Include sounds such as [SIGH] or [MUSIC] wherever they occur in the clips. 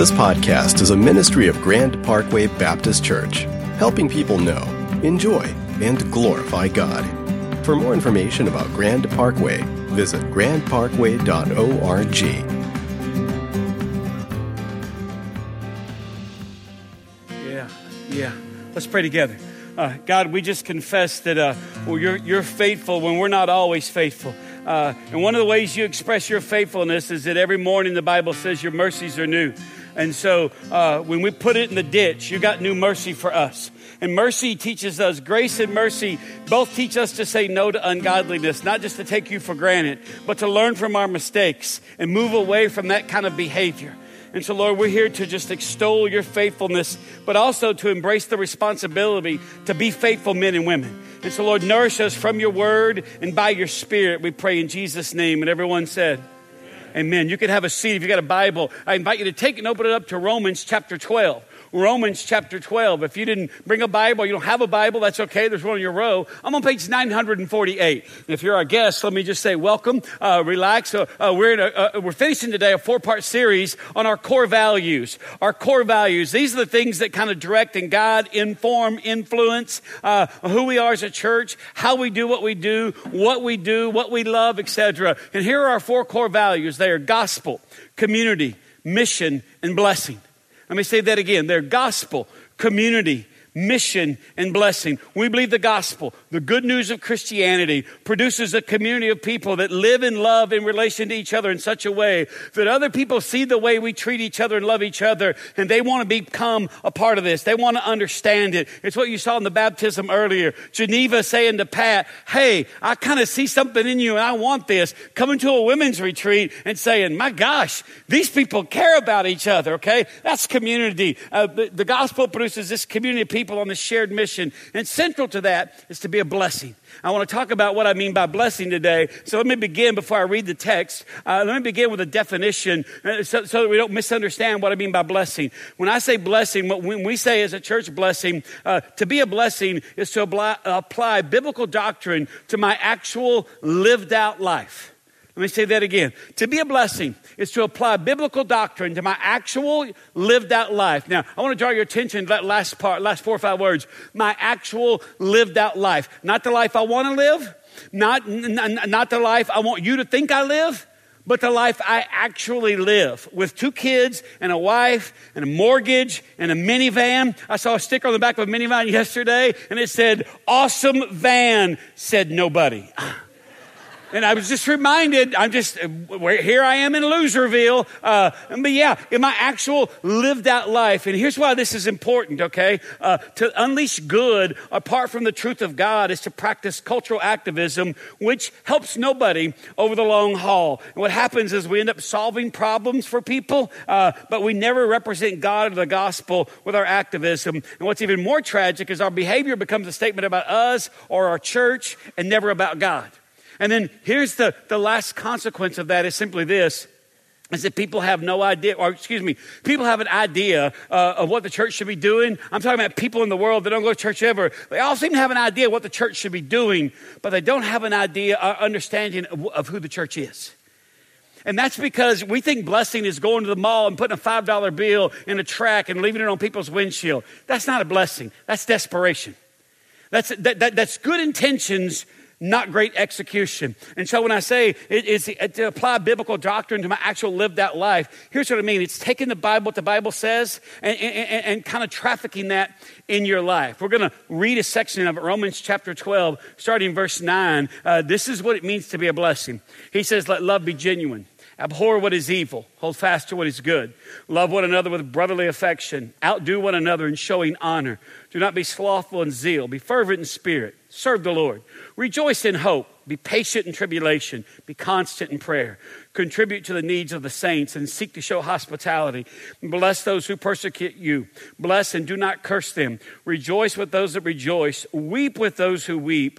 This podcast is a ministry of Grand Parkway Baptist Church, helping people know, enjoy, and glorify God. For more information about Grand Parkway, visit grandparkway.org. Yeah, yeah. Let's pray together. Uh, God, we just confess that uh, well, you're, you're faithful when we're not always faithful. Uh, and one of the ways you express your faithfulness is that every morning the Bible says your mercies are new. And so uh, when we put it in the ditch, you got new mercy for us. And mercy teaches us, grace and mercy both teach us to say no to ungodliness, not just to take you for granted, but to learn from our mistakes and move away from that kind of behavior. And so, Lord, we're here to just extol your faithfulness, but also to embrace the responsibility to be faithful men and women. And so, Lord, nourish us from your word and by your spirit, we pray in Jesus' name. And everyone said, Amen. You could have a seat if you got a Bible. I invite you to take it and open it up to Romans chapter 12. Romans chapter 12. If you didn't bring a Bible, you don't have a Bible, that's okay. There's one in your row. I'm on page 948. If you're our guest, let me just say welcome, uh, relax. Uh, uh, we're, a, uh, we're finishing today a four part series on our core values. Our core values. These are the things that kind of direct and guide, inform, influence uh, who we are as a church, how we do what we do, what we do, what we love, etc. And here are our four core values. They are gospel, community, mission, and blessing. Let me say that again. They're gospel, community, mission, and blessing. We believe the gospel, the good news of Christianity, produces a community of people that live in love in relation to each other in such a way that other people see the way we treat each other and love each other, and they want to become a part of this. They want to understand it. It's what you saw in the baptism earlier. Geneva saying to Pat, Hey, I kind of see something in you and I want this. Coming to a women's retreat and saying, My gosh, these people care about each other, okay? That's community. Uh, the, the gospel produces this community of people people on the shared mission. And central to that is to be a blessing. I want to talk about what I mean by blessing today. So let me begin before I read the text. Uh, let me begin with a definition uh, so, so, that we don't misunderstand what I mean by blessing. When I say blessing, when we say as a church blessing, uh, to be a blessing is to apply, apply biblical doctrine to my actual lived out life. Let me say that again. To be a blessing is to apply biblical doctrine to my actual lived out life. Now, I want to draw your attention to that last part, last four or five words. My actual lived out life. Not the life I want to live, not, not the life I want you to think I live, but the life I actually live with two kids and a wife and a mortgage and a minivan. I saw a sticker on the back of a minivan [LAUGHS] yesterday and it said, Awesome van, said nobody. [LAUGHS] And I was just reminded, I'm just, here I am in Loserville. Uh, but yeah, in my actual lived out life. And here's why this is important, okay? Uh, to unleash good apart from the truth of God is to practice cultural activism, which helps nobody over the long haul. And what happens is we end up solving problems for people, uh, but we never represent God or the gospel with our activism. And what's even more tragic is our behavior becomes a statement about us or our church and never about God. And then here's the, the last consequence of that is simply this is that people have no idea, or excuse me, people have an idea uh, of what the church should be doing. I'm talking about people in the world that don't go to church ever. They all seem to have an idea of what the church should be doing, but they don't have an idea or understanding of, of who the church is. And that's because we think blessing is going to the mall and putting a $5 bill in a track and leaving it on people's windshield. That's not a blessing. That's desperation. That's, that, that, that's good intentions not great execution. And so when I say it is to apply biblical doctrine to my actual lived out life, here's what I mean. It's taking the Bible, what the Bible says, and, and, and kind of trafficking that in your life. We're going to read a section of Romans chapter 12, starting verse 9. Uh, this is what it means to be a blessing. He says, let love be genuine. Abhor what is evil. Hold fast to what is good. Love one another with brotherly affection. Outdo one another in showing honor. Do not be slothful in zeal. Be fervent in spirit. Serve the Lord. Rejoice in hope. Be patient in tribulation. Be constant in prayer. Contribute to the needs of the saints and seek to show hospitality. Bless those who persecute you. Bless and do not curse them. Rejoice with those that rejoice. Weep with those who weep.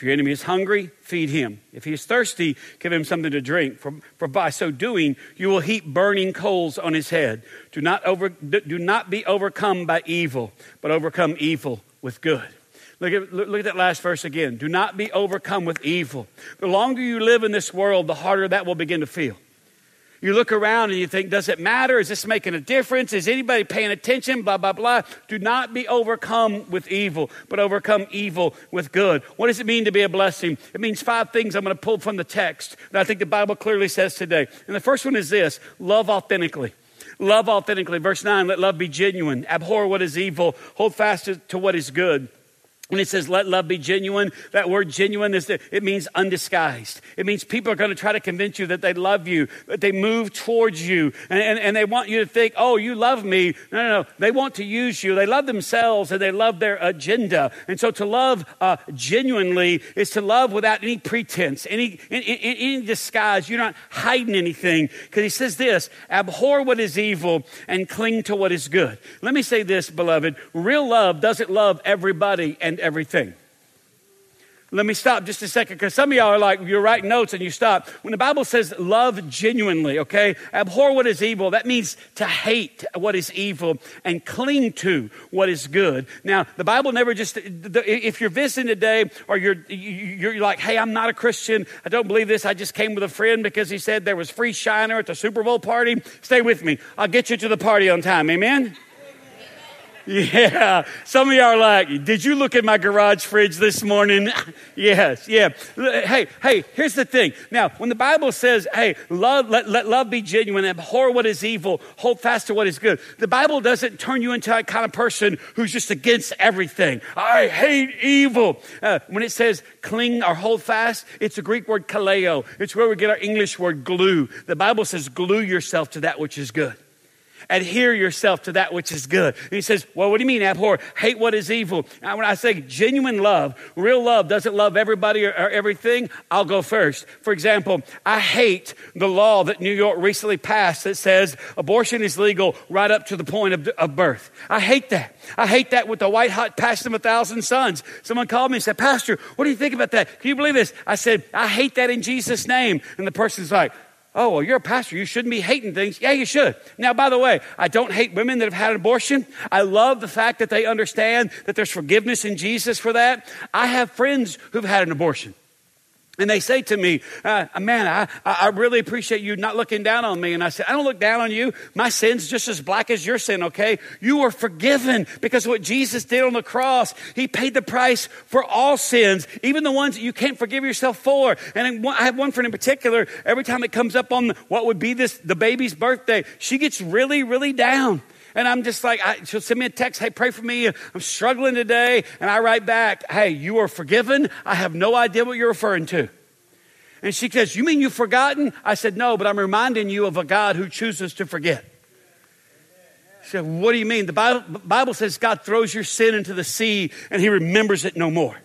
if your enemy is hungry, feed him. If he is thirsty, give him something to drink. For, for by so doing, you will heap burning coals on his head. Do not, over, do not be overcome by evil, but overcome evil with good. Look at, look at that last verse again. Do not be overcome with evil. The longer you live in this world, the harder that will begin to feel. You look around and you think, does it matter? Is this making a difference? Is anybody paying attention? Blah, blah, blah. Do not be overcome with evil, but overcome evil with good. What does it mean to be a blessing? It means five things I'm going to pull from the text that I think the Bible clearly says today. And the first one is this love authentically. Love authentically. Verse 9, let love be genuine. Abhor what is evil. Hold fast to what is good. When it says let love be genuine, that word genuine is that it means undisguised. It means people are going to try to convince you that they love you, that they move towards you, and, and, and, they want you to think, oh, you love me. No, no, no. They want to use you. They love themselves and they love their agenda. And so to love uh, genuinely is to love without any pretense, any, any, any disguise. You're not hiding anything. Because he says this abhor what is evil and cling to what is good. Let me say this, beloved. Real love doesn't love everybody and everything. Let me stop just a second because some of y'all are like, you're writing notes and you stop. When the Bible says love genuinely, okay, abhor what is evil, that means to hate what is evil and cling to what is good. Now, the Bible never just, if you're visiting today or you're, you're like, hey, I'm not a Christian, I don't believe this, I just came with a friend because he said there was free Shiner at the Super Bowl party, stay with me. I'll get you to the party on time, amen? [LAUGHS] Yeah. Some of y'all are like, did you look at my garage fridge this morning? [LAUGHS] yes. Yeah. Hey, hey, here's the thing. Now, when the Bible says, hey, love, let, let love be genuine, abhor what is evil, hold fast to what is good, the Bible doesn't turn you into a kind of person who's just against everything. I hate evil. Uh, when it says cling or hold fast, it's a Greek word kaleo. It's where we get our English word glue. The Bible says glue yourself to that which is good adhere yourself to that which is good. And he says, Well, what do you mean, abhor? Hate what is evil. Now, when I say genuine love, real love doesn't love everybody or, or everything, I'll go first. For example, I hate the law that New York recently passed that says abortion is legal right up to the point of, of birth. I hate that. I hate that with the white hot passion of a thousand suns. Someone called me and said, Pastor, what do you think about that? Can you believe this? I said, I hate that in Jesus' name. And the person's like, Oh, well, you're a pastor. You shouldn't be hating things. Yeah, you should. Now, by the way, I don't hate women that have had an abortion. I love the fact that they understand that there's forgiveness in Jesus for that. I have friends who've had an abortion. And they say to me, uh, man, I, I really appreciate you not looking down on me. And I said, I don't look down on you. My sin's just as black as your sin, okay? You are forgiven because what Jesus did on the cross, he paid the price for all sins, even the ones that you can't forgive yourself for. And I have one friend in particular, every time it comes up on what would be this, the baby's birthday, she gets really, really down. And I'm just like, I, she'll send me a text, hey, pray for me. I'm struggling today. And I write back, hey, you are forgiven. I have no idea what you're referring to. And she says, You mean you've forgotten? I said, No, but I'm reminding you of a God who chooses to forget. She said, What do you mean? The Bible, Bible says God throws your sin into the sea and he remembers it no more.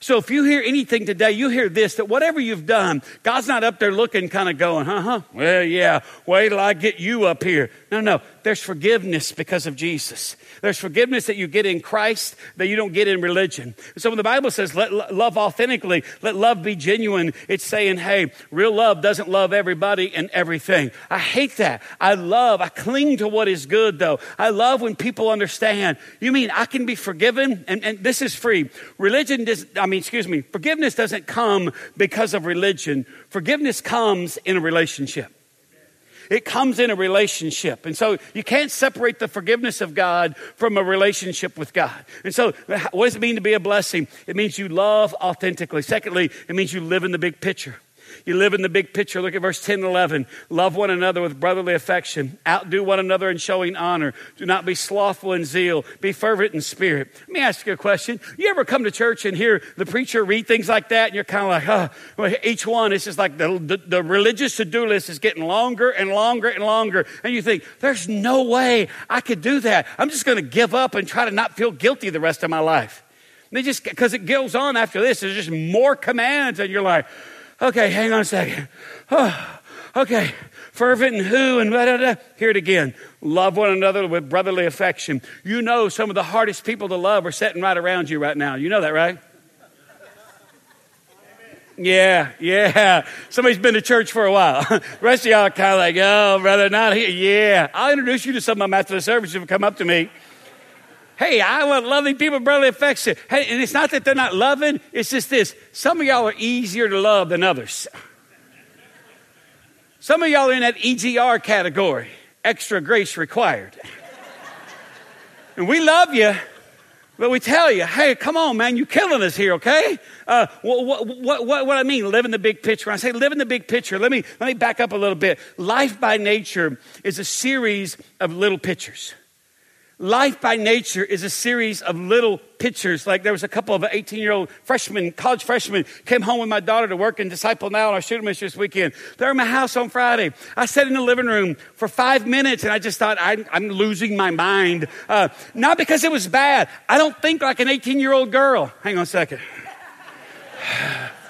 So if you hear anything today, you hear this that whatever you've done, God's not up there looking, kind of going, huh, huh. Well, yeah, wait till I get you up here. No, no. There's forgiveness because of Jesus. There's forgiveness that you get in Christ that you don't get in religion. So when the Bible says let love authentically, let love be genuine, it's saying, hey, real love doesn't love everybody and everything. I hate that. I love, I cling to what is good though. I love when people understand. You mean I can be forgiven? And, and this is free. Religion does, I mean, excuse me, forgiveness doesn't come because of religion. Forgiveness comes in a relationship. It comes in a relationship. And so you can't separate the forgiveness of God from a relationship with God. And so what does it mean to be a blessing? It means you love authentically. Secondly, it means you live in the big picture. You live in the big picture. Look at verse 10 and 11. Love one another with brotherly affection. Outdo one another in showing honor. Do not be slothful in zeal. Be fervent in spirit. Let me ask you a question. You ever come to church and hear the preacher read things like that and you're kind of like, oh, each one is just like the, the, the religious to-do list is getting longer and longer and longer. And you think, there's no way I could do that. I'm just going to give up and try to not feel guilty the rest of my life. They just, because it goes on after this, there's just more commands and you're like, Okay, hang on a second. Oh, okay, Fervent and who and. Hear it again. Love one another with brotherly affection. You know some of the hardest people to love are sitting right around you right now. You know that, right? Yeah, yeah. Somebody's been to church for a while. [LAUGHS] the rest of y'all are kind of like, oh, brother, not here. Yeah. I'll introduce you to some of them after the service if you come up to me. Hey, I want loving people, brotherly affection. Hey, and it's not that they're not loving, it's just this. Some of y'all are easier to love than others. Some of y'all are in that EGR category, extra grace required. and we love you, but we tell you, hey, come on, man, you're killing us here, okay? Uh, what, what, what, what I mean, live in the big picture. When I say live in the big picture, let me, let me back up a little bit. Life by nature is a series of little pictures. Life by nature is a series of little pictures. Like there was a couple of 18 year old freshmen, college freshmen, came home with my daughter to work in Disciple Now on our student ministry this weekend. They're in my house on Friday. I sat in the living room for five minutes and I just thought, I'm, I'm losing my mind. Uh, not because it was bad. I don't think like an 18 year old girl. Hang on a second. [SIGHS] [SIGHS]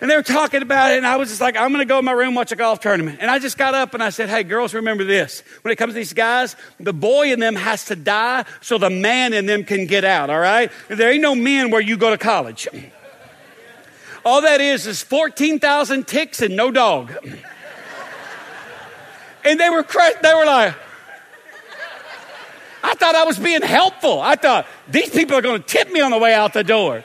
And they were talking about it, and I was just like, I'm to go in my room watch a golf tournament. And I just got up and I said, Hey, girls, remember this. When it comes to these guys, the boy in them has to die so the man in them can get out, all right? There ain't no men where you go to college. All that is is 14,000 ticks and no dog. And they were, they were like, I thought I was being helpful. I thought these people are going to tip me on the way out the door.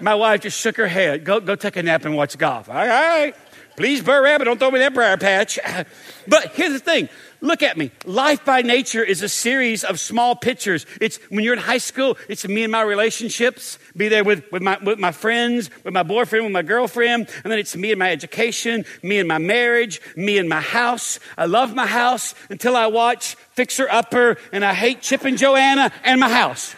My wife just shook her head. Go, go take a nap and watch golf. All right, all right. Please, Br'er Rabbit, don't throw me that briar patch. [LAUGHS] But here's the thing. Look at me. Life by nature is a series of small pictures. It's when you're in high school, it's me and my relationships. Be there with, with, my, with my friends, with my boyfriend, with my girlfriend. And then it's me and my education, me and my marriage, me and my house. I love my house until I watch Fixer Upper and I hate Chip and Joanna and my house.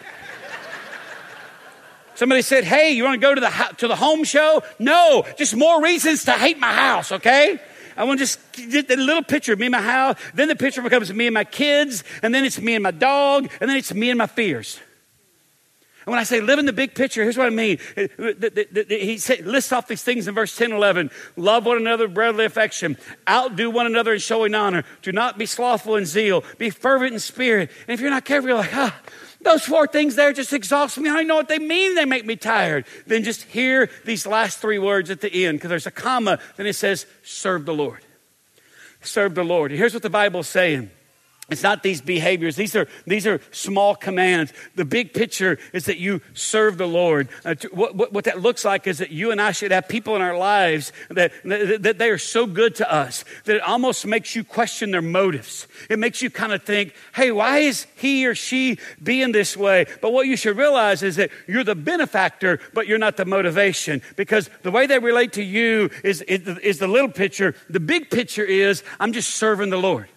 Somebody said, Hey, you want to go to the, to the home show? No, just more reasons to hate my house, okay? I want to just get the little picture of me and my house. Then the picture becomes me and my kids. And then it's me and my dog. And then it's me and my fears. And when I say live in the big picture, here's what I mean. He lists off these things in verse 10 11. Love one another, brotherly affection. Outdo one another in showing honor. Do not be slothful in zeal. Be fervent in spirit. And if you're not careful, you're like, ah, those four things there just exhaust me. I know what they mean. They make me tired. Then just hear these last three words at the end because there's a comma. Then it says, serve the Lord. Serve the Lord. Here's what the Bible's saying. It's not these behaviors. These are, these are small commands. The big picture is that you serve the Lord. Uh, to, what, what, what, that looks like is that you and I should have people in our lives that, that, that they are so good to us that it almost makes you question their motives. It makes you kind of think, hey, why is he or she being this way? But what you should realize is that you're the benefactor, but you're not the motivation because the way they relate to you is, is, is the little picture. The big picture is I'm just serving the Lord.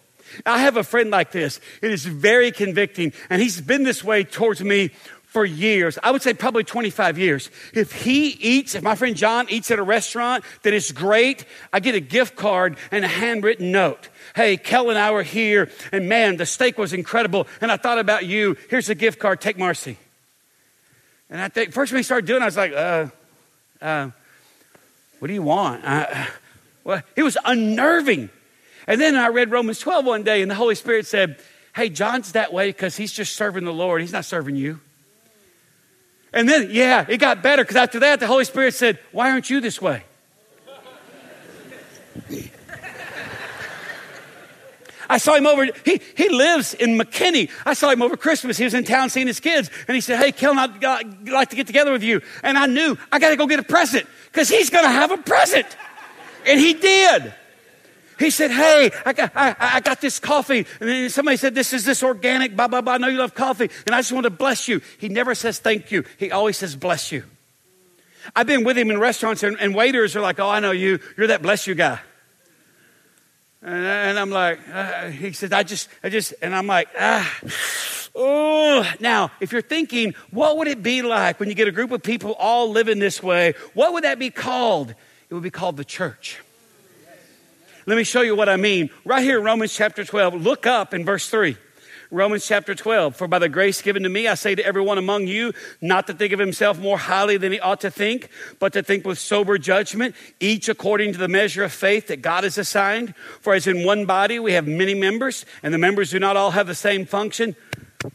I have a friend like this. It is very convicting, and he's been this way towards me for years. I would say probably 25 years. If he eats, if my friend John eats at a restaurant that is great, I get a gift card and a handwritten note. Hey, Kel and I were here, and man, the steak was incredible, and I thought about you. Here's a gift card, take Marcy. And I think, first when he started doing it, I was like, uh, uh, what do you want? Uh, well, it was unnerving. And then I read Romans 12 one day, and the Holy Spirit said, Hey, John's that way because he's just serving the Lord. He's not serving you. And then, yeah, it got better because after that, the Holy Spirit said, Why aren't you this way? I saw him over, he, he lives in McKinney. I saw him over Christmas. He was in town seeing his kids. And he said, Hey, Kel, I'd like to get together with you. And I knew I got to go get a present because he's going to have a present. And he did. He said, Hey, I got, I, I, got this coffee. And somebody said, This is this organic, blah, blah, blah. I know you love coffee. And I just want to bless you. He never says thank you. He always says bless you. I've been with him in restaurants and, and waiters are like, Oh, I know you. You're that bless you guy. And, and I'm like, uh, He said, I just, I just, and I'm like, Ah. Oh, now, if you're thinking, what would it be like when you get a group of people all living this way? What would that be called? It would be called the church. Let me show you what I mean. Right here Romans chapter 12, look up in verse 3. Romans chapter 12. For by the grace given to me, I say to everyone among you, not to think of himself more highly than he ought to think, but to think with sober judgment, each according to the measure of faith that God has assigned. For as in one body we have many members, and the members do not all have the same function,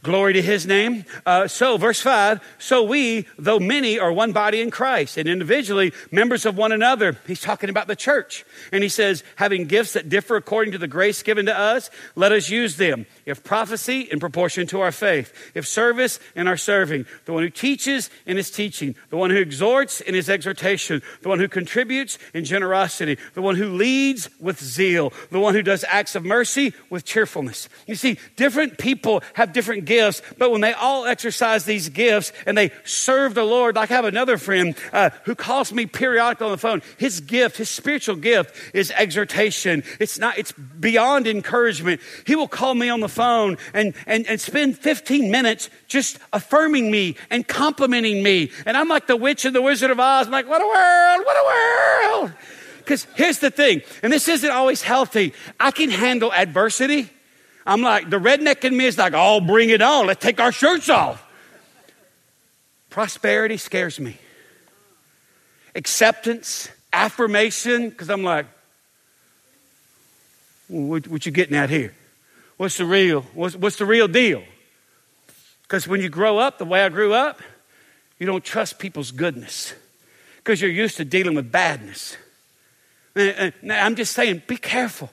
Glory to his name. Uh, so, verse 5 so we, though many, are one body in Christ and individually members of one another. He's talking about the church. And he says, having gifts that differ according to the grace given to us, let us use them. If prophecy, in proportion to our faith. If service, in our serving. The one who teaches, in his teaching. The one who exhorts, in his exhortation. The one who contributes, in generosity. The one who leads, with zeal. The one who does acts of mercy, with cheerfulness. You see, different people have different gifts, but when they all exercise these gifts and they serve the Lord, like I have another friend uh, who calls me periodically on the phone. His gift, his spiritual gift, is exhortation. It's not. It's beyond encouragement. He will call me on the phone and and and spend 15 minutes just affirming me and complimenting me. And I'm like the witch and the Wizard of Oz. I'm like, what a world! What a world! Because here's the thing, and this isn't always healthy. I can handle adversity. I'm like, the redneck in me is like, oh, bring it on. Let's take our shirts off. Prosperity scares me. Acceptance, affirmation, because I'm like, what, what, you getting at here? What's the real, what's, what's the real deal? Because when you grow up the way I grew up, you don't trust people's goodness because you're used to dealing with badness. And, and I'm just saying, be careful.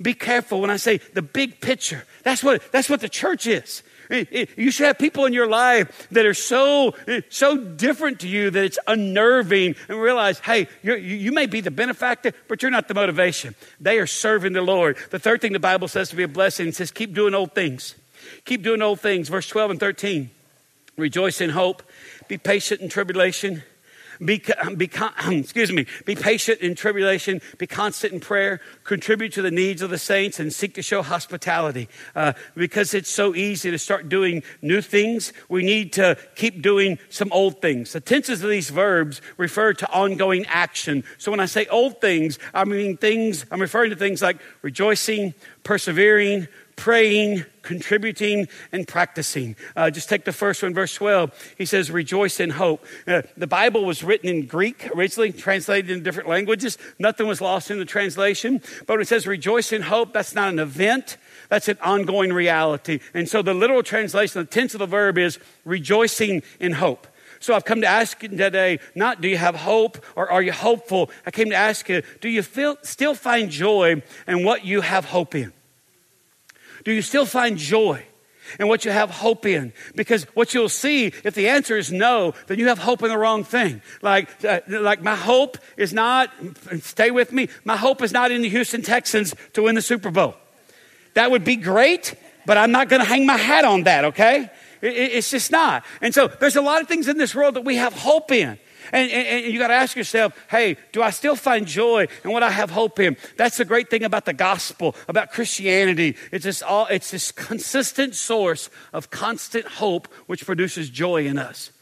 Be careful when I say the big picture. That's what, that's what the church is. You should have people in your life that are so, so different to you that it's unnerving and realize, hey, you may be the benefactor, but you're not the motivation. They are serving the Lord. The third thing the Bible says to be a blessing it says, keep doing old things. Keep doing old things. Verse 12 and 13. Rejoice in hope. Be patient in tribulation be, be, [CLEARS THROAT] excuse me, be patient in tribulation, be constant in prayer, contribute to the needs of the saints, and seek to show hospitality. Uh, because it's so easy to start doing new things, we need to keep doing some old things. The tenses of these verbs refer to ongoing action. So when I say old things, I mean things, I'm referring to things like rejoicing, persevering, praying, contributing, and practicing. Uh, just take the first one, verse 12. He says, Rejoice in hope. Uh, the Bible was written in Greek originally, translated in different languages. Nothing was lost in the translation. But it says rejoice in hope, that's not an event, that's an ongoing reality. And so the literal translation, the tense of the verb is rejoicing in hope. So I've come to ask you today, not do you have hope or are you hopeful? I came to ask you, do you feel, still find joy in what you have hope in? Do you still find joy in what you have hope in? Because what you'll see, if the answer is no, then you have hope in the wrong thing. Like, uh, like my hope is not, stay with me, my hope is not in the Houston Texans to win the Super Bowl. That would be great, but I'm not going to hang my hat on that, okay? It's just not. And so there's a lot of things in this world that we have hope in. And, and, and you got to ask yourself, hey, do I still find joy in what I have hope in? That's the great thing about the gospel, about Christianity. It's this, all, it's this consistent source of constant hope which produces joy in us.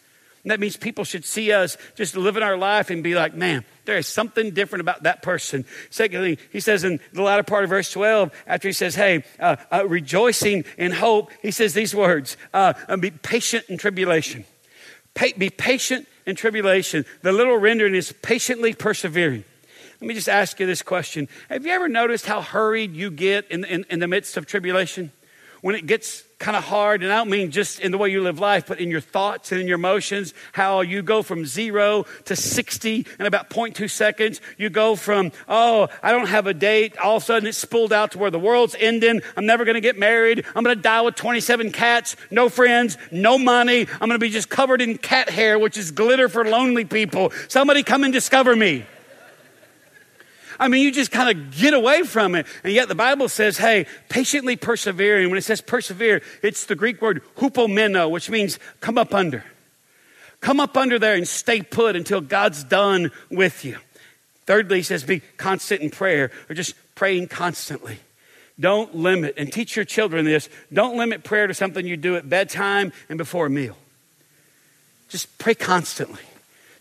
And that means people should see us just living our life and be like, man, there is something different about that person. Secondly, he says in the latter part of verse 12, after he says, hey, uh, uh, rejoicing in hope, he says these words uh, be patient in tribulation. Be patient in tribulation. The little rendering is patiently persevering. Let me just ask you this question Have you ever noticed how hurried you get in, in, in the midst of tribulation? When it gets kind of hard, and I don't mean just in the way you live life, but in your thoughts and in your emotions, how you go from zero to 60 in about 0.2 seconds. You go from, oh, I don't have a date. All of a sudden it's spooled out to where the world's ending. I'm never going to get married. I'm going to die with 27 cats, no friends, no money. I'm going to be just covered in cat hair, which is glitter for lonely people. Somebody come and discover me. I mean, you just kind of get away from it. And yet the Bible says, hey, patiently persevering. When it says persevere, it's the Greek word hupomeno, which means come up under. Come up under there and stay put until God's done with you. Thirdly, he says, be constant in prayer or just praying constantly. Don't limit, and teach your children this don't limit prayer to something you do at bedtime and before a meal. Just pray constantly.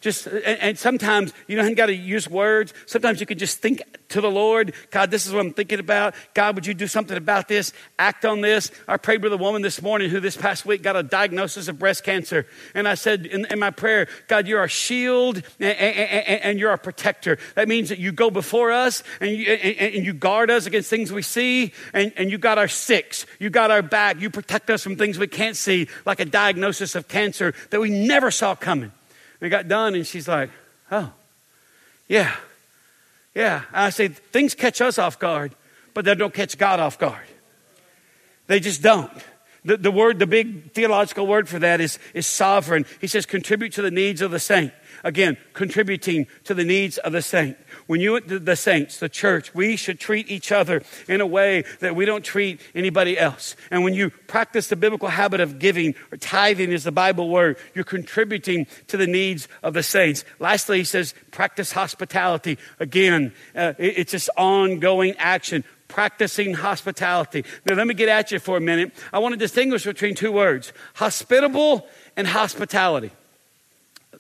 Just, and, and sometimes you don't got to use words. Sometimes you can just think to the Lord, God, this is what I'm thinking about. God, would you do something about this? Act on this. I prayed with a woman this morning who this past week got a diagnosis of breast cancer. And I said in, in my prayer, God, you're our shield and, and, and, you're our protector. That means that you go before us and you, and, you guard us against things we see and, and you got our six. You got our back. You protect us from things we can't see, like a diagnosis of cancer that we never saw coming. And got done and she's like, oh, yeah. Yeah, I say things catch us off guard, but they don't catch God off guard. They just don't. The, the word, the big theological word for that is, is sovereign. He says, contribute to the needs of the saint. Again, contributing to the needs of the saint. When you, the saints, the church, we should treat each other in a way that we don't treat anybody else. And when you practice the biblical habit of giving, or tithing is the Bible word, you're contributing to the needs of the saints. Lastly, he says, practice hospitality. Again, uh, it, it's this ongoing action practicing hospitality. Now, let me get at you for a minute. I want to distinguish between two words hospitable and hospitality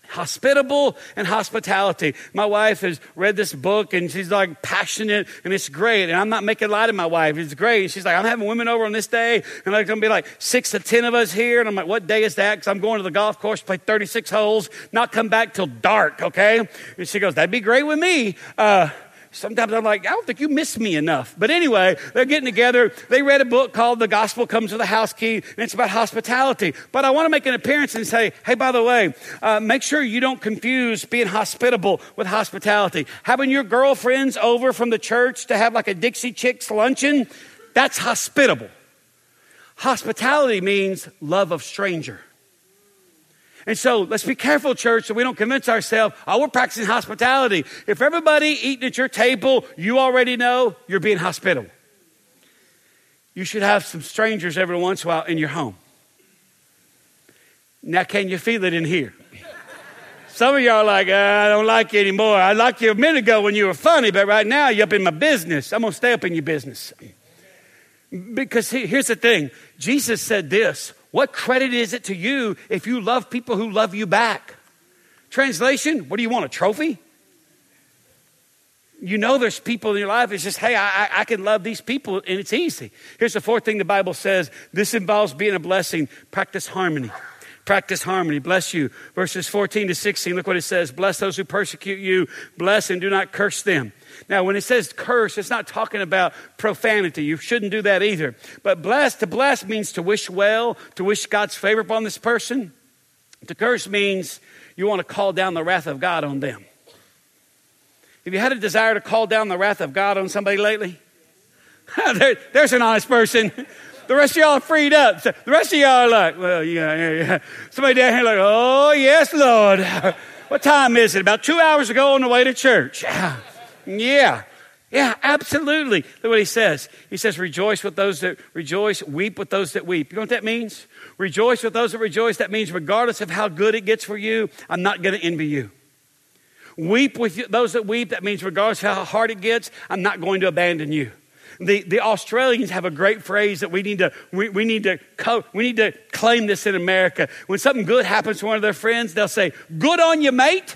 hospitable and hospitality. My wife has read this book and she's like passionate and it's great. And I'm not making light of my wife. It's great. she's like, I'm having women over on this day and there's going to be like six to 10 of us here. And I'm like, what day is that? Because I'm going to the golf course play 36 holes, not come back till dark. Okay. And she goes, that'd be great with me. Uh, Sometimes I'm like, I don't think you miss me enough. But anyway, they're getting together. They read a book called The Gospel Comes with a House Key, and it's about hospitality. But I want to make an appearance and say, hey, by the way, uh, make sure you don't confuse being hospitable with hospitality. Having your girlfriends over from the church to have like a Dixie Chicks luncheon, that's hospitable. Hospitality means love of stranger. And so let's be careful, church, so we don't convince ourselves, oh, we're practicing hospitality. If everybody eating at your table, you already know you're being hospitable. You should have some strangers every once in a while in your home. Now, can you feel it in here? Some of y'all are like, uh, I don't like you anymore. I liked you a minute ago when you were funny, but right now you're up in my business. I'm going to stay up in your business. Because here's the thing Jesus said this what credit is it to you if you love people who love you back? Translation, what do you want, a trophy? You know there's people in your life, it's just, hey, I, I can love these people and it's easy. Here's the fourth thing the Bible says this involves being a blessing. Practice harmony. Practice harmony. Bless you. Verses 14 to 16, look what it says. Bless those who persecute you. Bless and do not curse them. Now, when it says curse, it's not talking about profanity. You shouldn't do that either. But bless, to bless means to wish well, to wish God's favor upon this person. To curse means you want to call down the wrath of God on them. Have you had a desire to call down the wrath of God on somebody lately? [LAUGHS] there, there's an honest person. [LAUGHS] The rest of y'all are freed up. The rest of y'all are like, well, yeah, yeah, yeah. Somebody down here like, oh, yes, Lord. [LAUGHS] what time is it? About two hours ago on the way to church. Yeah. Yeah, absolutely. Look what he says. He says, rejoice with those that rejoice, weep with those that weep. You know what that means? Rejoice with those that rejoice. That means, regardless of how good it gets for you, I'm not going to envy you. Weep with those that weep. That means, regardless of how hard it gets, I'm not going to abandon you. The, the Australians have a great phrase that we need to, we, we, need to co- we need to claim this in America. When something good happens to one of their friends, they'll say, Good on you, mate.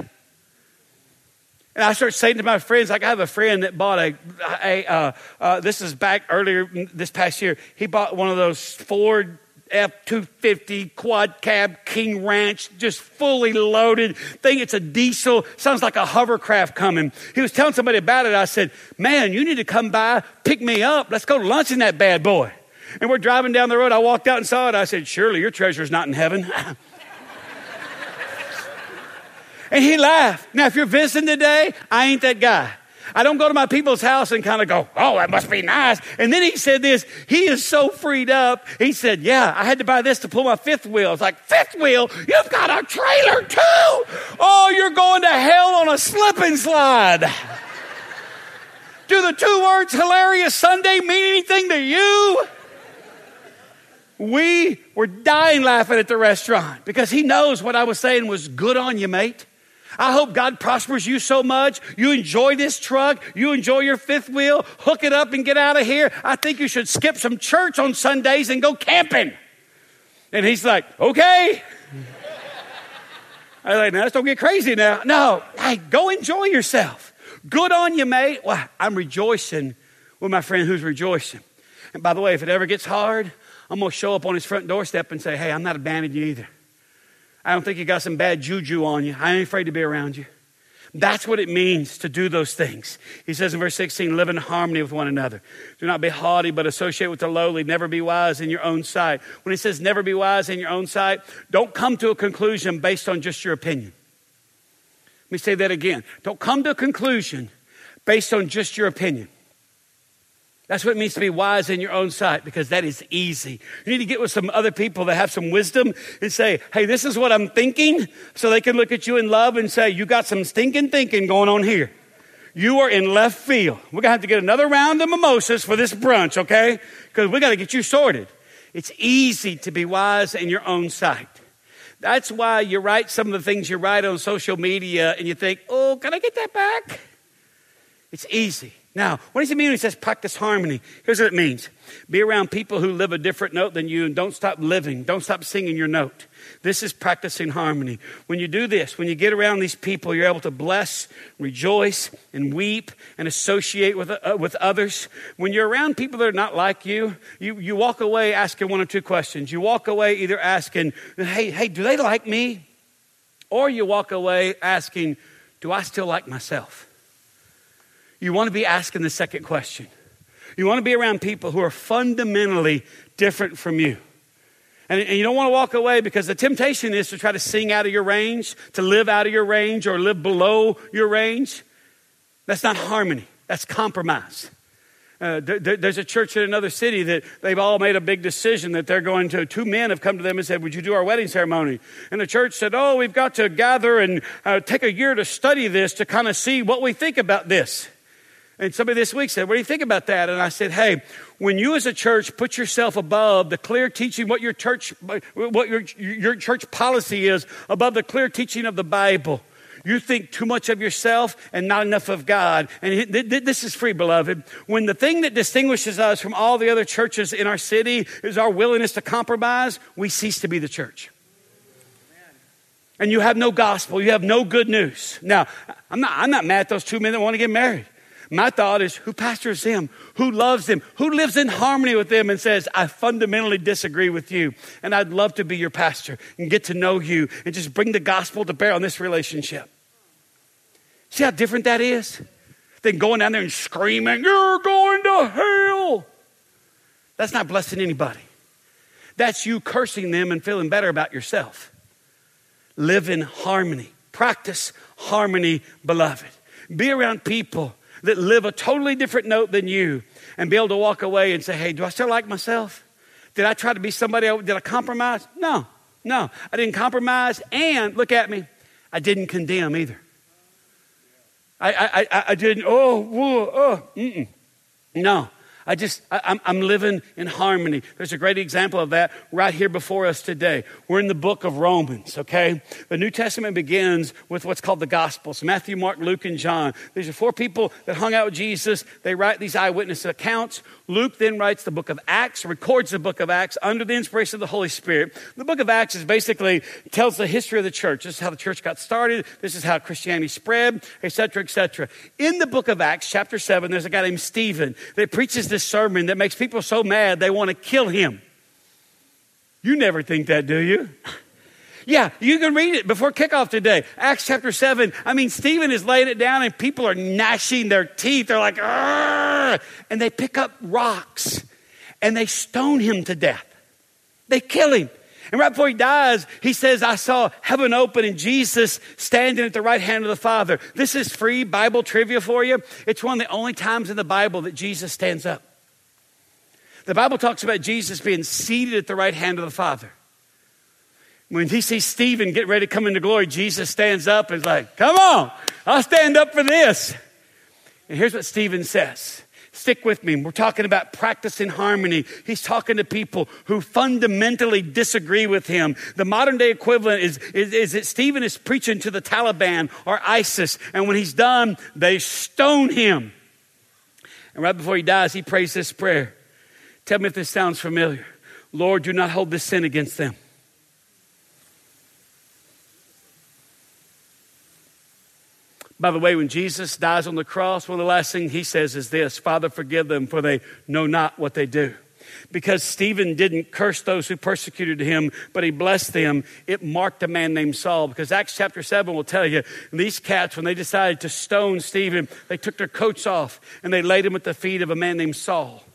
And I start saying to my friends, like I have a friend that bought a, a uh, uh, this is back earlier this past year. He bought one of those Ford F 250 quad cab King Ranch, just fully loaded. thing. it's a diesel. Sounds like a hovercraft coming. He was telling somebody about it. I said, Man, you need to come by, pick me up. Let's go to lunch in that bad boy. And we're driving down the road. I walked out and saw it. I said, Surely your treasure's not in heaven. [LAUGHS] And he laughed. Now, if you're visiting today, I ain't that guy. I don't go to my people's house and kind of go, oh, that must be nice. And then he said this, he is so freed up. He said, yeah, I had to buy this to pull my fifth wheel. It's like, fifth wheel? You've got a trailer too? Oh, you're going to hell on a slip and slide. Do the two words hilarious Sunday mean anything to you? We were dying laughing at the restaurant because he knows what I was saying was good on you, mate. I hope God prospers you so much. You enjoy this truck. You enjoy your fifth wheel. Hook it up and get out of here. I think you should skip some church on Sundays and go camping. And he's like, okay. [LAUGHS] I was like, now let's don't get crazy now. No, hey, go enjoy yourself. Good on you, mate. Well, I'm rejoicing with my friend who's rejoicing. And by the way, if it ever gets hard, I'm going to show up on his front doorstep and say, hey, I'm not abandoning you either. I don't think you got some bad juju on you. I ain't afraid to be around you. That's what it means to do those things. He says in verse 16, live in harmony with one another. Do not be haughty, but associate with the lowly. Never be wise in your own sight. When he says never be wise in your own sight, don't come to a conclusion based on just your opinion. Let me say that again. Don't come to a conclusion based on just your opinion. That's what it means to be wise in your own sight because that is easy. You need to get with some other people that have some wisdom and say, hey, this is what I'm thinking. So they can look at you in love and say, you got some stinking thinking going on here. You are in left field. We're going to have to get another round of mimosas for this brunch, okay? Because we got to get you sorted. It's easy to be wise in your own sight. That's why you write some of the things you write on social media and you think, oh, can I get that back? It's easy. Now, what does he mean when he says practice harmony? Here's what it means be around people who live a different note than you and don't stop living, don't stop singing your note. This is practicing harmony. When you do this, when you get around these people, you're able to bless, rejoice, and weep and associate with, uh, with others. When you're around people that are not like you, you, you walk away asking one or two questions. You walk away either asking, hey, hey, do they like me? Or you walk away asking, do I still like myself? You want to be asking the second question. You want to be around people who are fundamentally different from you. And, and, you don't want to walk away because the temptation is to try to sing out of your range, to live out of your range, or live below your range. That's not harmony, that's compromise. Uh, there, there's a church in another city that they've all made a big decision that they're going to. Two men have come to them and said, Would you do our wedding ceremony? And the church said, Oh, we've got to gather and uh, take a year to study this to kind of see what we think about this. And somebody this week said, What do you think about that? And I said, Hey, when you as a church put yourself above the clear teaching, what your church, what your, your church policy is, above the clear teaching of the Bible, you think too much of yourself and not enough of God. And this is free, beloved. When the thing that distinguishes us from all the other churches in our city is our willingness to compromise, we cease to be the church. And you have no gospel, you have no good news. Now, I'm not, I'm not mad at those two men that want to get married. My thought is who pastors them? Who loves them? Who lives in harmony with them and says, I fundamentally disagree with you and I'd love to be your pastor and get to know you and just bring the gospel to bear on this relationship. See how different that is? Than going down there and screaming, You're going to hell. That's not blessing anybody. That's you cursing them and feeling better about yourself. Live in harmony. Practice harmony, beloved. Be around people that live a totally different note than you and be able to walk away and say, hey, do I still like myself? Did I try to be somebody else? Did I compromise? No, no. I didn't compromise. And look at me, I didn't condemn either. I, I, I, I didn't, oh, whoa, oh, mm-mm. No, I just, I, am living in harmony. There's a great example of that right here before us today. We're in the book of Romans, okay? The New Testament begins with what's called the Gospels Matthew, Mark, Luke, and John. These are four people that hung out with Jesus. They write these eyewitness accounts. Luke then writes the book of Acts, records the book of Acts under the inspiration of the Holy Spirit. The book of Acts is basically tells the history of the church. This is how the church got started. This is how Christianity spread, etc., etc. In the book of Acts, chapter 7, there's a guy named Stephen that preaches this sermon that makes people so mad they want to kill him. You never think that, do you? [LAUGHS] Yeah, you can read it before kickoff today. Acts chapter 7. I mean, Stephen is laying it down and people are gnashing their teeth. They're like, Arr! and they pick up rocks and they stone him to death. They kill him. And right before he dies, he says, I saw heaven open and Jesus standing at the right hand of the Father. This is free Bible trivia for you. It's one of the only times in the Bible that Jesus stands up. The Bible talks about Jesus being seated at the right hand of the Father. When he sees Stephen get ready to come into glory, Jesus stands up and is like, Come on, I'll stand up for this. And here's what Stephen says. Stick with me. We're talking about practicing harmony. He's talking to people who fundamentally disagree with him. The modern day equivalent is, is, is that Stephen is preaching to the Taliban or ISIS, and when he's done, they stone him. And right before he dies, he prays this prayer Tell me if this sounds familiar. Lord, do not hold this sin against them. By the way, when Jesus dies on the cross, one of the last things he says is this Father, forgive them, for they know not what they do. Because Stephen didn't curse those who persecuted him, but he blessed them, it marked a man named Saul. Because Acts chapter 7 will tell you, these cats, when they decided to stone Stephen, they took their coats off and they laid him at the feet of a man named Saul.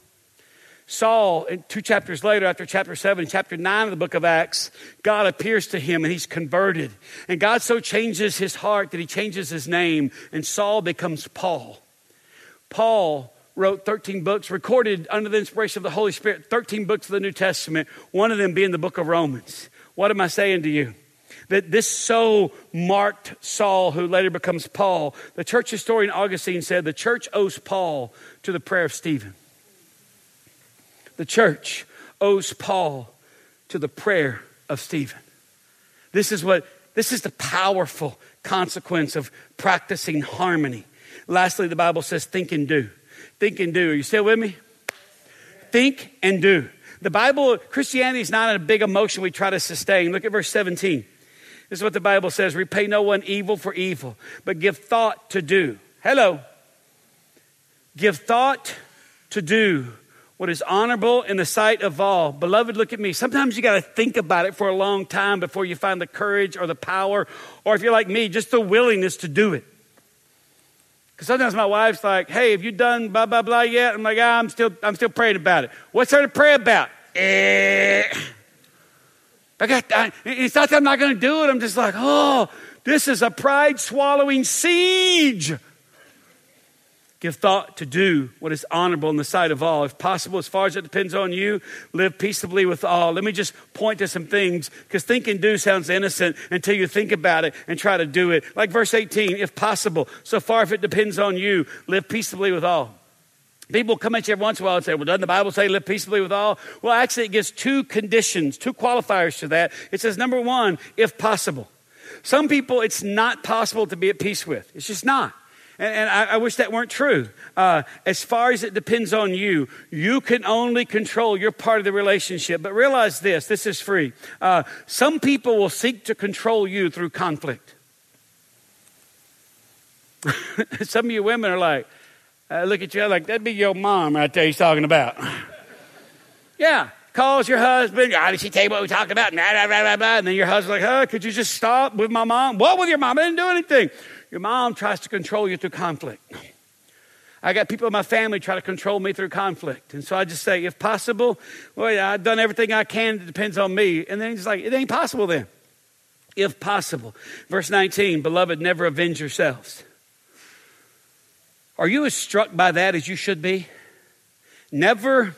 Saul, two chapters later, after chapter 7, chapter 9 of the book of Acts, God appears to him and he's converted. And God so changes his heart that he changes his name, and Saul becomes Paul. Paul wrote 13 books, recorded under the inspiration of the Holy Spirit, 13 books of the New Testament, one of them being the book of Romans. What am I saying to you? That this so marked Saul, who later becomes Paul. The church historian Augustine said the church owes Paul to the prayer of Stephen. The church owes Paul to the prayer of Stephen. This is what this is the powerful consequence of practicing harmony. Lastly, the Bible says think and do. Think and do. Are you still with me? Think and do. The Bible, Christianity is not a big emotion we try to sustain. Look at verse 17. This is what the Bible says repay no one evil for evil, but give thought to do. Hello. Give thought to do what is honorable in the sight of all. Beloved, look at me. Sometimes you got to think about it for a long time before you find the courage or the power, or if you're like me, just the willingness to do it. Because sometimes my wife's like, hey, have you done blah, blah, blah yet? I'm like, ah, I'm still, I'm still praying about it. What's there to pray about? Eh. I got, I, it's not that I'm not going to do it. I'm just like, oh, this is a pride swallowing siege. Give thought to do what is honorable in the sight of all. If possible, as far as it depends on you, live peaceably with all. Let me just point to some things because think and do sounds innocent until you think about it and try to do it. Like verse 18, if possible, so far if it depends on you, live peaceably with all. People come at you every once in a while and say, Well, doesn't the Bible say live peaceably with all? Well, actually, it gives two conditions, two qualifiers to that. It says, number one, if possible. Some people, it's not possible to be at peace with. It's just not. And, and I, I, wish that weren't true. Uh, as far as it depends on you, you can only control your part of the relationship. But realize this this is free. Uh, some people will seek to control you through conflict. [LAUGHS] some of you women are like, uh, look at you like, that'd be your mom right there he's talking about. [LAUGHS] yeah, calls your husband, oh, did she tell you what we talked about? Blah, blah, blah, blah, And then your husband's like, oh, could you just stop with my mom? What with your mom? I didn't do anything. Your mom tries to control you through conflict. I got people in my family try to control me through conflict. And so I just say, if possible, well, yeah, I've done everything I can. It depends on me. And then he's like, it ain't possible then. If possible. Verse 19, beloved, never avenge yourselves. Are you as struck by that as you should be? Never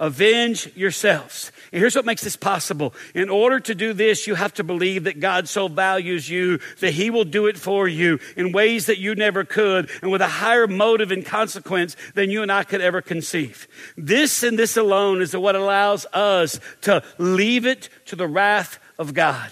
avenge yourselves. And here's what makes this possible. In order to do this, you have to believe that God so values you that He will do it for you in ways that you never could and with a higher motive and consequence than you and I could ever conceive. This and this alone is what allows us to leave it to the wrath of God.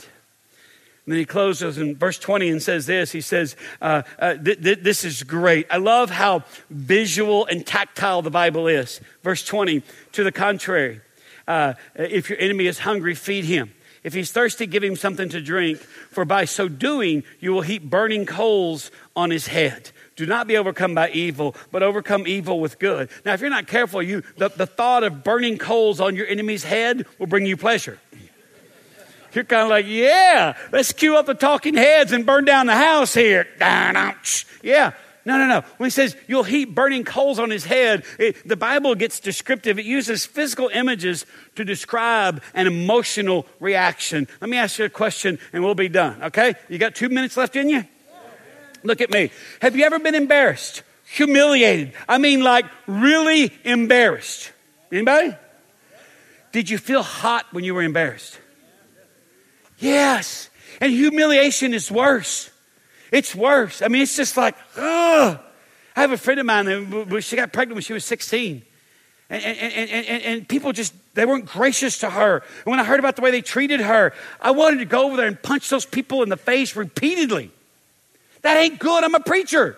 And then he closes in verse 20 and says this He says, uh, uh, th- th- This is great. I love how visual and tactile the Bible is. Verse 20, to the contrary, uh, if your enemy is hungry, feed him. If he's thirsty, give him something to drink, for by so doing, you will heap burning coals on his head. Do not be overcome by evil, but overcome evil with good. Now, if you're not careful, you, the, the thought of burning coals on your enemy's head will bring you pleasure. You're kind of like, yeah, let's cue up the talking heads and burn down the house here. Yeah, no, no, no. When he says you'll heap burning coals on his head, it, the Bible gets descriptive. It uses physical images to describe an emotional reaction. Let me ask you a question and we'll be done, okay? You got two minutes left in you? Look at me. Have you ever been embarrassed? Humiliated? I mean, like really embarrassed. Anybody? Did you feel hot when you were embarrassed? Yes. And humiliation is worse. It's worse. I mean, it's just like, ugh. I have a friend of mine that she got pregnant when she was 16. And, and, and, and, and people just, they weren't gracious to her. And when I heard about the way they treated her, I wanted to go over there and punch those people in the face repeatedly. That ain't good. I'm a preacher.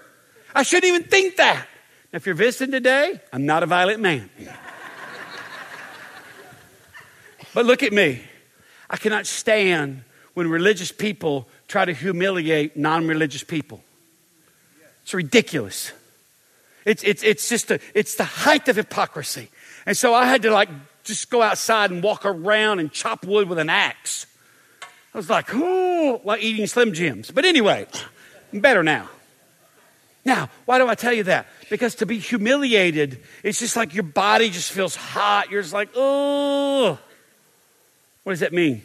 I shouldn't even think that. Now, if you're visiting today, I'm not a violent man. [LAUGHS] but look at me. I cannot stand when religious people try to humiliate non religious people. It's ridiculous. It's, it's, it's just a, it's the height of hypocrisy. And so I had to like just go outside and walk around and chop wood with an axe. I was like, oh, like eating Slim Jims. But anyway, I'm better now. Now, why do I tell you that? Because to be humiliated, it's just like your body just feels hot. You're just like, oh. What does that mean?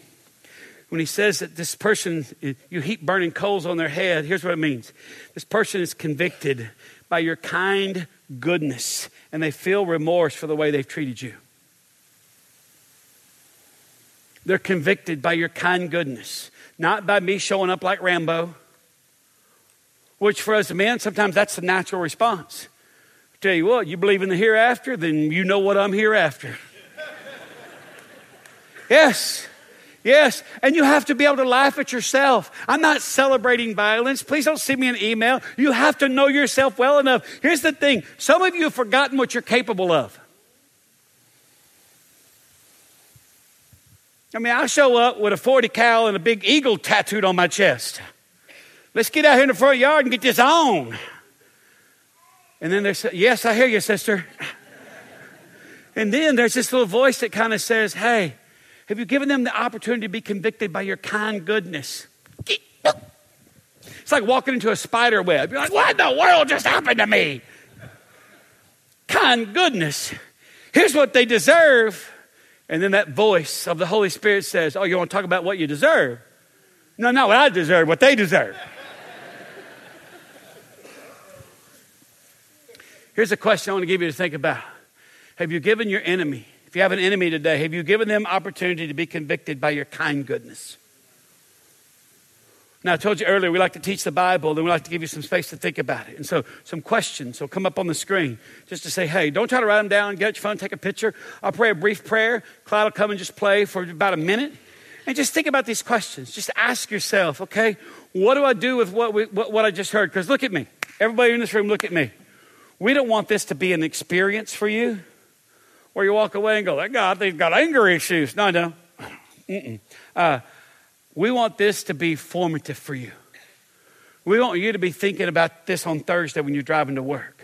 When he says that this person, you heap burning coals on their head, here's what it means. This person is convicted by your kind goodness, and they feel remorse for the way they've treated you. They're convicted by your kind goodness, not by me showing up like Rambo, which for us men, sometimes that's the natural response. I tell you what, you believe in the hereafter, then you know what I'm hereafter. Yes. Yes, and you have to be able to laugh at yourself. I'm not celebrating violence. Please don't send me an email. You have to know yourself well enough. Here's the thing some of you have forgotten what you're capable of. I mean, I show up with a 40 cal and a big eagle tattooed on my chest. Let's get out here in the front yard and get this on. And then there's, yes, I hear you, sister. And then there's this little voice that kind of says, hey, have you given them the opportunity to be convicted by your kind goodness? It's like walking into a spider web. You're like, what in the world just happened to me? Kind goodness. Here's what they deserve. And then that voice of the Holy Spirit says, Oh, you want to talk about what you deserve? No, not what I deserve, what they deserve. Here's a question I want to give you to think about Have you given your enemy, if you have an enemy today, have you given them opportunity to be convicted by your kind goodness? Now, I told you earlier, we like to teach the Bible, and we like to give you some space to think about it. And so, some questions will come up on the screen just to say, hey, don't try to write them down, get your phone, take a picture. I'll pray a brief prayer. Cloud will come and just play for about a minute. And just think about these questions. Just ask yourself, okay, what do I do with what, we, what, what I just heard? Because look at me. Everybody in this room, look at me. We don't want this to be an experience for you where you walk away and go, that God, they've got anger issues. No, no. Uh, we want this to be formative for you. We want you to be thinking about this on Thursday when you're driving to work.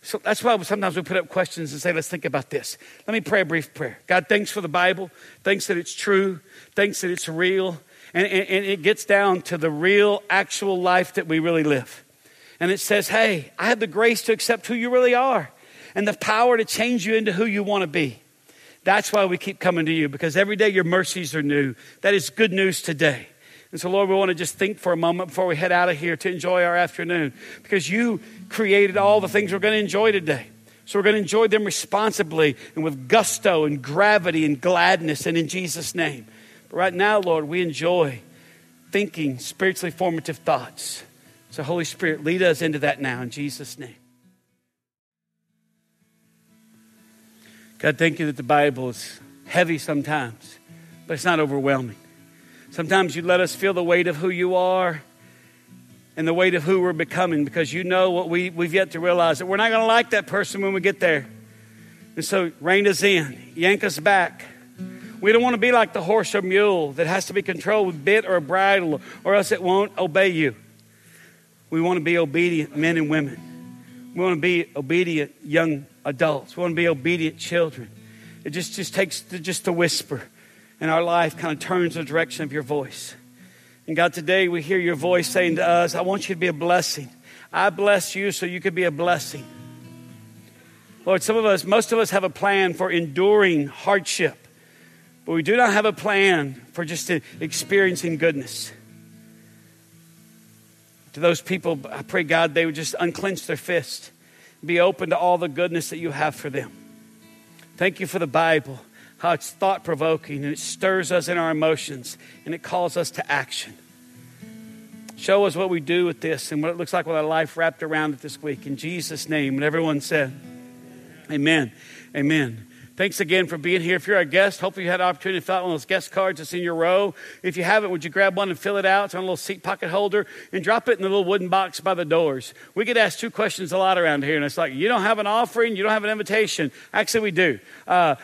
So that's why sometimes we put up questions and say, let's think about this. Let me pray a brief prayer. God, thanks for the Bible. Thanks that it's true. Thanks that it's real. And, and, and it gets down to the real, actual life that we really live. And it says, hey, I have the grace to accept who you really are and the power to change you into who you want to be. That's why we keep coming to you because every day your mercies are new. That is good news today. And so, Lord, we want to just think for a moment before we head out of here to enjoy our afternoon because you created all the things we're going to enjoy today. So we're going to enjoy them responsibly and with gusto and gravity and gladness and in Jesus' name. But right now, Lord, we enjoy thinking spiritually formative thoughts. So, Holy Spirit, lead us into that now in Jesus' name. God, thank you that the Bible is heavy sometimes, but it's not overwhelming. Sometimes you let us feel the weight of who you are and the weight of who we're becoming because you know what we, we've yet to realize that we're not going to like that person when we get there. And so rein us in, yank us back. We don't want to be like the horse or mule that has to be controlled with bit or bridle or else it won't obey you. We want to be obedient men and women. We want to be obedient young adults. We want to be obedient children. It just, just takes the, just a whisper, and our life kind of turns the direction of your voice. And God, today we hear your voice saying to us, I want you to be a blessing. I bless you so you could be a blessing. Lord, some of us, most of us have a plan for enduring hardship, but we do not have a plan for just experiencing goodness. To those people, I pray, God, they would just unclench their fist be open to all the goodness that you have for them. Thank you for the Bible, how it's thought provoking and it stirs us in our emotions and it calls us to action. Show us what we do with this and what it looks like with our life wrapped around it this week. In Jesus' name. And everyone said, Amen. Amen. Thanks again for being here. If you're a guest, hopefully you had an opportunity to fill out one of those guest cards that's in your row. If you haven't, would you grab one and fill it out? It's on a little seat pocket holder and drop it in the little wooden box by the doors. We get asked two questions a lot around here, and it's like, you don't have an offering, you don't have an invitation. Actually, we do. Uh,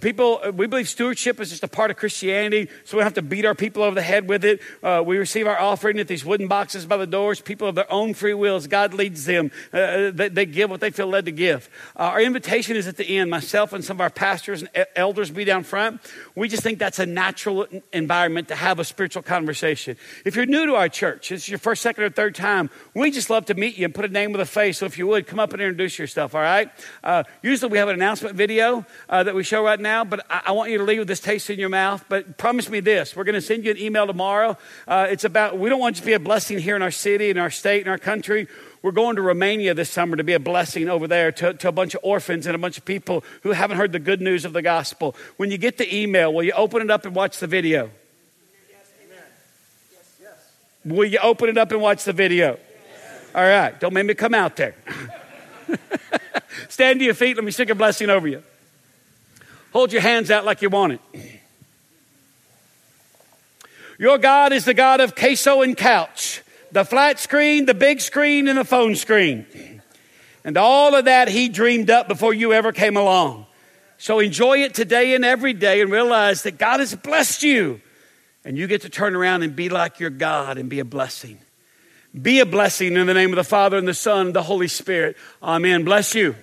people, we believe stewardship is just a part of Christianity, so we don't have to beat our people over the head with it. Uh, we receive our offering at these wooden boxes by the doors. People of their own free wills, God leads them. Uh, they, they, give what they feel led to give. Uh, our invitation is at the end. Myself and some of our pastors and elders be down front. We just think that's a natural environment to have a spiritual conversation. If you're new to our church, this is your first, second, or third time, we just love to meet you and put a name with a face. So if you would, come up and introduce yourself, all right? Uh, usually we have an announcement video uh, that we show right now, but I, I, want you to leave with this taste in your mouth. But promise me this we're going to send you an email tomorrow. Uh, it's about, we don't want you to be a blessing here in our city, in our state, in our country. We're going to Romania this summer to be a blessing over there to, to, a bunch of orphans and a bunch of people who haven't heard the good news of the gospel. When you get the email, will you open it up and watch the video? Will you open it up and watch the video? All right, don't make me come out there. [LAUGHS] Stand to your feet. Let me stick a blessing over you. Hold your hands out like you want it. Your God is the God of queso and couch the flat screen, the big screen, and the phone screen. And all of that he dreamed up before you ever came along. So enjoy it today and every day and realize that God has blessed you. And you get to turn around and be like your God and be a blessing. Be a blessing in the name of the Father and the Son and the Holy Spirit. Amen. Bless you.